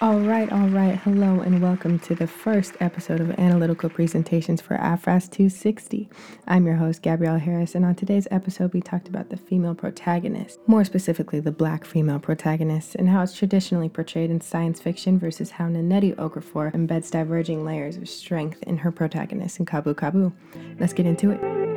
All right, all right. Hello and welcome to the first episode of Analytical Presentations for AFRAS 260. I'm your host, Gabrielle Harris, and on today's episode, we talked about the female protagonist, more specifically, the black female protagonist, and how it's traditionally portrayed in science fiction versus how Nnedi Okorafor embeds diverging layers of strength in her protagonist in Kabu Kabu. Let's get into it.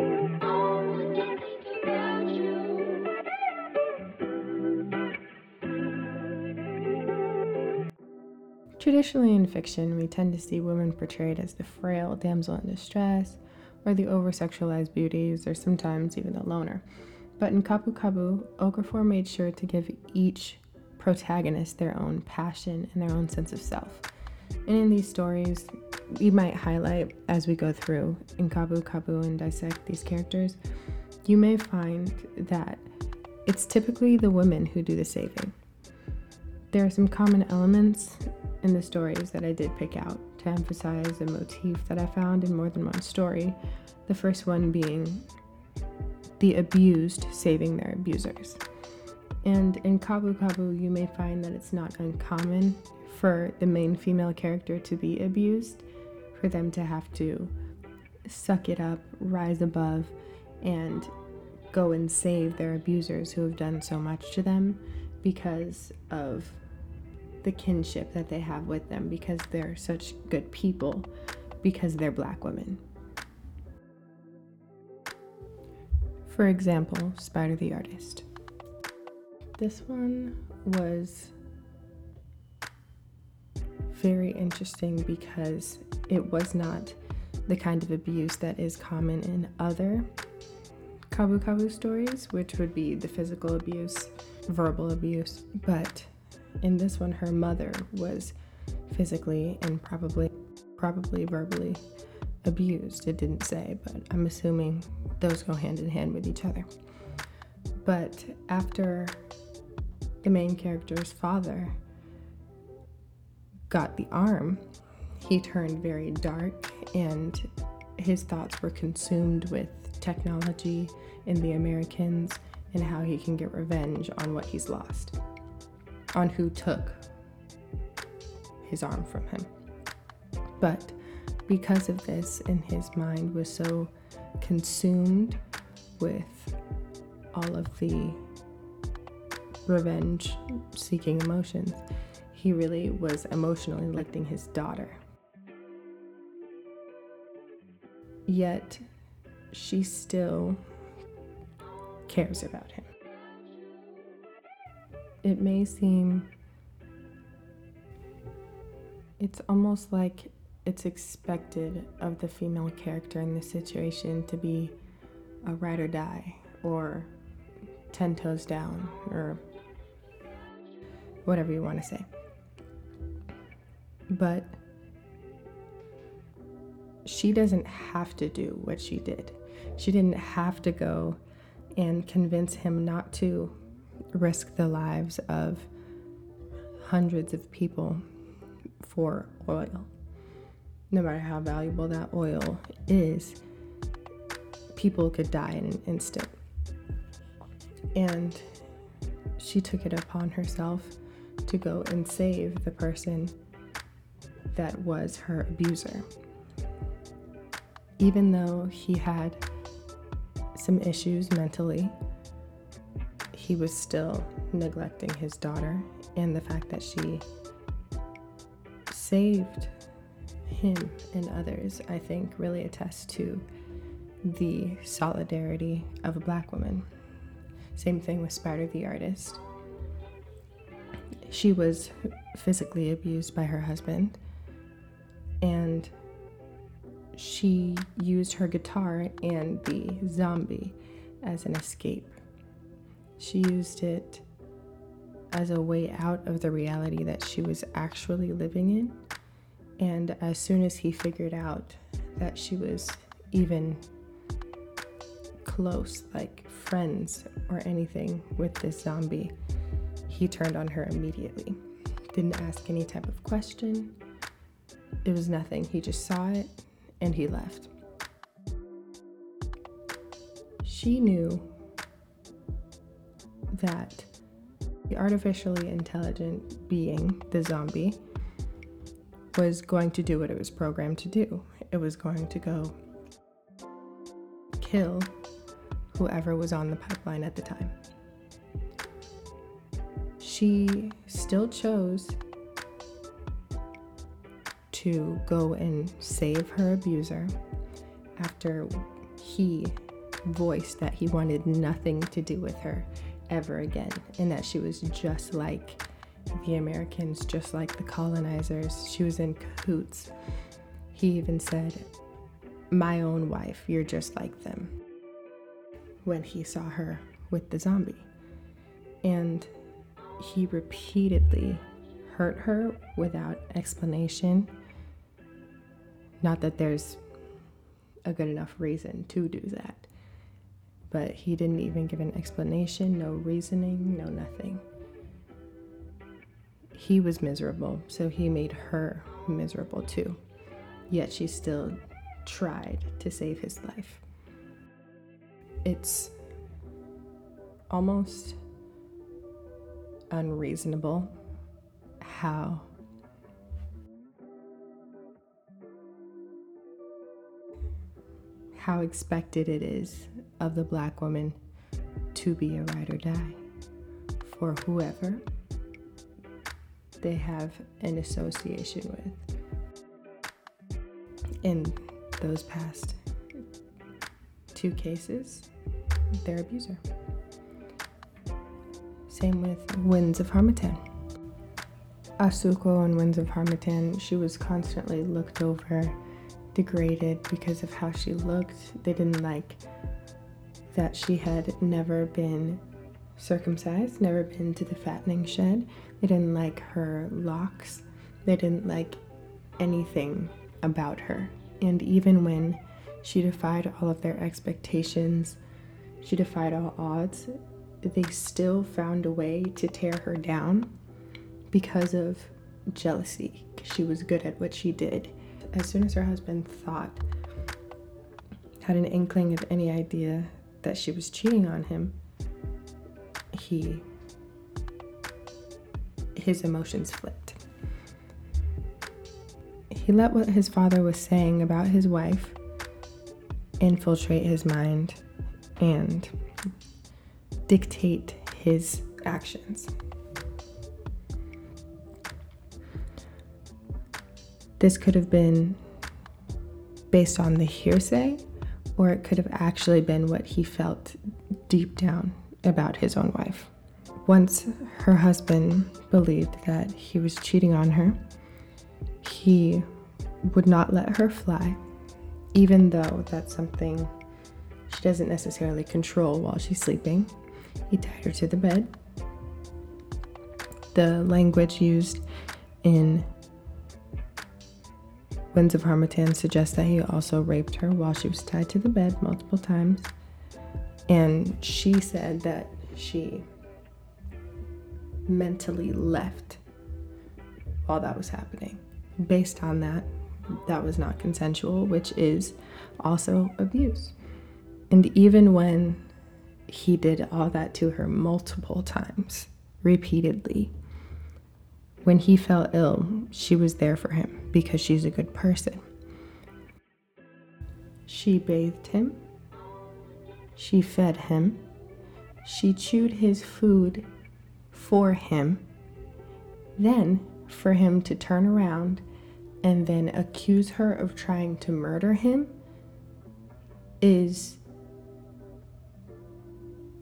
Traditionally in fiction, we tend to see women portrayed as the frail damsel in distress, or the over sexualized beauties, or sometimes even the loner. But in Kabu Kabu, Okorafor made sure to give each protagonist their own passion and their own sense of self. And in these stories, we might highlight as we go through in Kabu Kabu and dissect these characters, you may find that it's typically the women who do the saving. There are some common elements in the stories that I did pick out to emphasize a motif that I found in more than one story. The first one being the abused saving their abusers. And in Kabu Kabu, you may find that it's not uncommon for the main female character to be abused, for them to have to suck it up, rise above, and go and save their abusers who have done so much to them because of the kinship that they have with them because they're such good people because they're black women. For example, Spider the Artist. This one was very interesting because it was not the kind of abuse that is common in other Kabu Kabu stories, which would be the physical abuse, verbal abuse, but in this one, her mother was physically and probably probably verbally abused. It didn't say, but I'm assuming those go hand in hand with each other. But after the main character's father got the arm, he turned very dark and his thoughts were consumed with technology and the Americans and how he can get revenge on what he's lost on who took his arm from him. But because of this, and his mind was so consumed with all of the revenge seeking emotions, he really was emotionally neglecting his daughter. Yet, she still cares about him it may seem it's almost like it's expected of the female character in this situation to be a ride or die or 10 toes down or whatever you want to say. But she doesn't have to do what she did. She didn't have to go and convince him not to risk the lives of hundreds of people for oil. No matter how valuable that oil is, people could die in an instant. And she took it upon herself to go and save the person that was her abuser. Even though he had some issues mentally, he was still neglecting his daughter and the fact that she saved him and others, I think, really attests to the solidarity of a black woman. Same thing with Spider the artist. She was physically abused by her husband, and she used her guitar and the zombie as an escape she used it as a way out of the reality that she was actually living in. And as soon as he figured out that she was even close, like friends or anything with this zombie, he turned on her immediately. Didn't ask any type of question. It was nothing. He just saw it and he left. She knew that the artificially intelligent being, the zombie, was going to do what it was programmed to do. It was going to go kill whoever was on the pipeline at the time. She still chose to go and save her abuser after he voiced that he wanted nothing to do with her ever again and that she was just like the Americans, just like the colonizers. She was in cahoots. He even said, My own wife, you're just like them, when he saw her with the zombie. And he repeatedly hurt her without explanation. Not that there's a good enough reason to do that, but he didn't even give an explanation, no reasoning, no nothing he was miserable, so he made her miserable too. Yet she still tried to save his life. It's almost unreasonable how how expected it is of the black woman to be a ride or die for whoever they have an association with. In those past two cases, their abuser. Same with Winds of Harmattan. Asuquo and Winds of Harmattan, she was constantly looked over, degraded because of how she looked. They didn't like that she had never been circumcised, never been to the fattening shed. They didn't like her locks. They didn't like anything about her. And even when she defied all of their expectations, she defied all odds, they still found a way to tear her down because of jealousy. She was good at what she did. As soon as her husband thought, had an inkling of any idea that she was cheating on him, he his emotions flipped. He let what his father was saying about his wife infiltrate his mind and dictate his actions. This could have been based on the hearsay, or it could have actually been what he felt deep down about his own wife. Once her husband believed that he was cheating on her, he would not let her fly, even though that's something she doesn't necessarily control while she's sleeping. He tied her to the bed. The language used in Winds of Harmattan suggests that he also raped her while she was tied to the bed multiple times. And she said that she mentally left while that was happening. Based on that, that was not consensual, which is also abuse. And even when he did all that to her multiple times, repeatedly, when he fell ill, she was there for him because she's a good person. She bathed him, she fed him, she chewed his food for him, then for him to turn around and then accuse her of trying to murder him is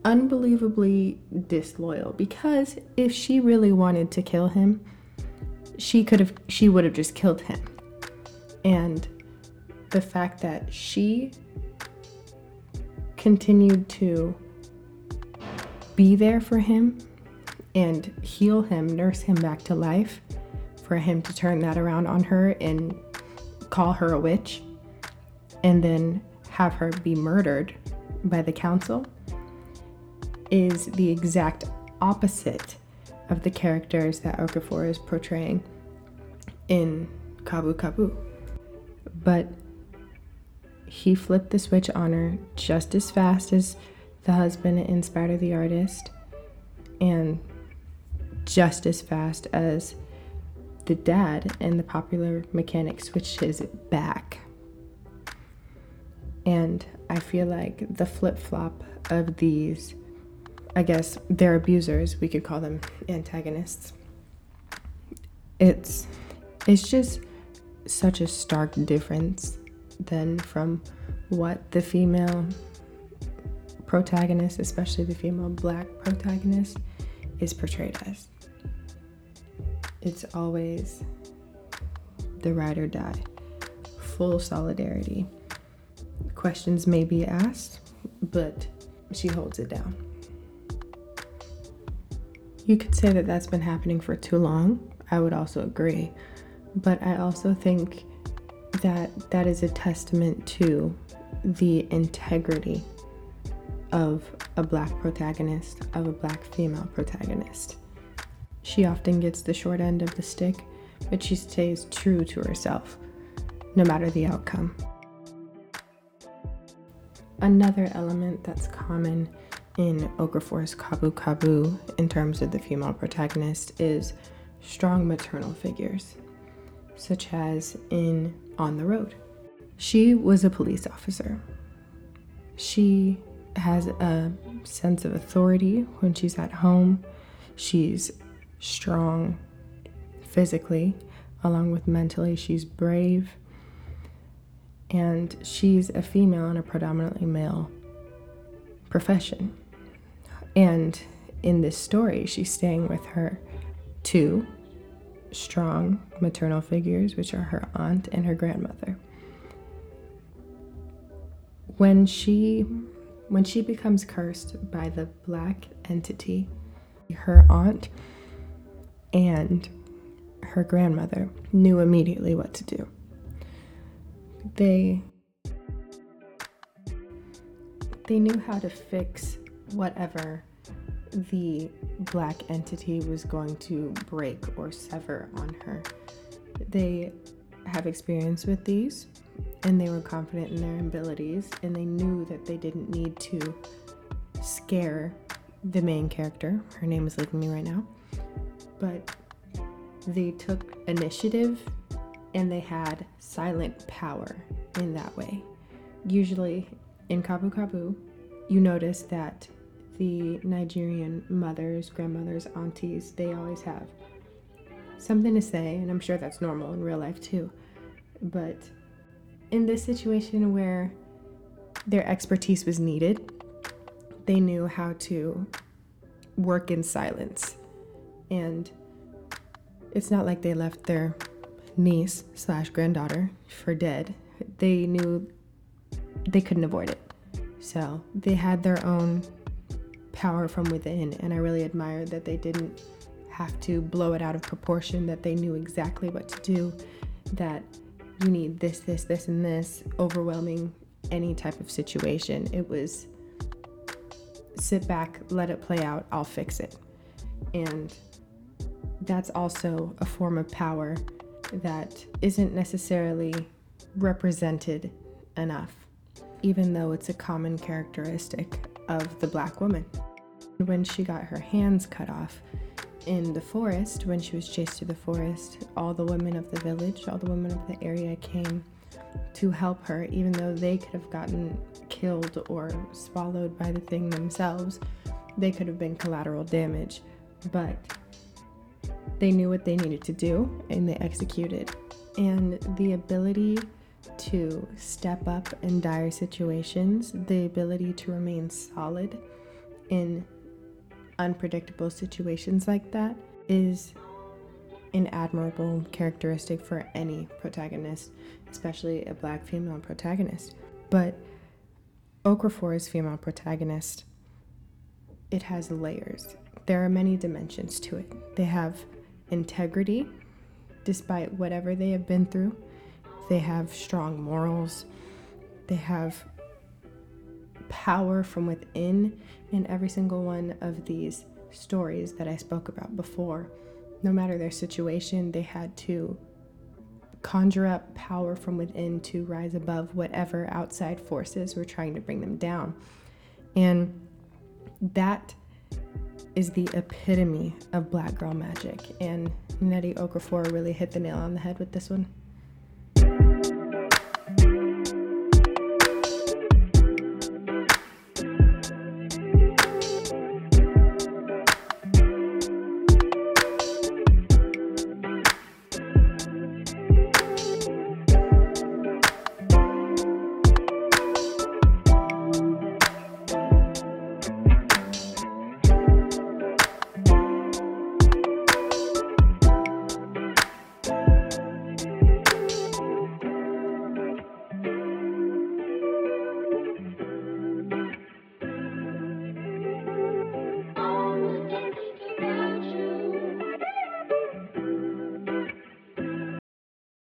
unbelievably disloyal because if she really wanted to kill him she could have she would have just killed him. And the fact that she continued to be there for him and heal him, nurse him back to life, for him to turn that around on her and call her a witch, and then have her be murdered by the council, is the exact opposite of the characters that Okafor is portraying in Kabu Kabu. But he flipped the switch on her just as fast as the husband in Spider the Artist, and just as fast as the dad and the popular mechanic switches it back. And I feel like the flip flop of these, I guess they're abusers, we could call them antagonists. It's it's just such a stark difference than from what the female protagonist, especially the female black protagonist, is portrayed as. It's always the ride or die, full solidarity. Questions may be asked, but she holds it down. You could say that that's been happening for too long. I would also agree. But I also think that that is a testament to the integrity of a black protagonist, of a black female protagonist. She often gets the short end of the stick, but she stays true to herself, no matter the outcome. Another element that's common in Okafor's Kabu Kabu in terms of the female protagonist is strong maternal figures, such as in On the Road. She was a police officer. She has a sense of authority when she's at home. She's strong physically, along with mentally. She's brave. And she's a female in a predominantly male profession. And in this story, she's staying with her two strong maternal figures, which are her aunt and her grandmother. When she when she becomes cursed by the black entity, her aunt and her grandmother knew immediately what to do. They they knew how to fix whatever the black entity was going to break or sever on her. They have experience with these and they were confident in their abilities and they knew that they didn't need to scare the main character. Her name is leaving me right now. But they took initiative and they had silent power in that way. Usually in Kabu Kabu, you notice that the Nigerian mothers, grandmothers, aunties, they always have something to say, and I'm sure that's normal in real life too. But in this situation where their expertise was needed, they knew how to work in silence. And it's not like they left their niece slash granddaughter for dead. They knew they couldn't avoid it. So they had their own power from within, and I really admired that they didn't have to blow it out of proportion, that they knew exactly what to do, that you need this, this, this, and this, overwhelming any type of situation. It was sit back, let it play out, I'll fix it. And that's also a form of power that isn't necessarily represented enough, even though it's a common characteristic of the black woman when she got her hands cut off in the forest, when she was chased through the forest, all the women of the village, all the women of the area came to help her, even though they could have gotten killed or swallowed by the thing themselves. They could have been collateral damage, but they knew what they needed to do and they executed. And the ability to step up in dire situations, the ability to remain solid in unpredictable situations like that is an admirable characteristic for any protagonist, especially a black female protagonist. But Okafor's female protagonist, it has layers. There are many dimensions to it. They have integrity, despite whatever they have been through. They have strong morals. They have power from within in every single one of these stories that I spoke about before. No matter their situation, they had to conjure up power from within to rise above whatever outside forces were trying to bring them down. And that is the epitome of black girl magic, and Nnedi Okorafor really hit the nail on the head with this one.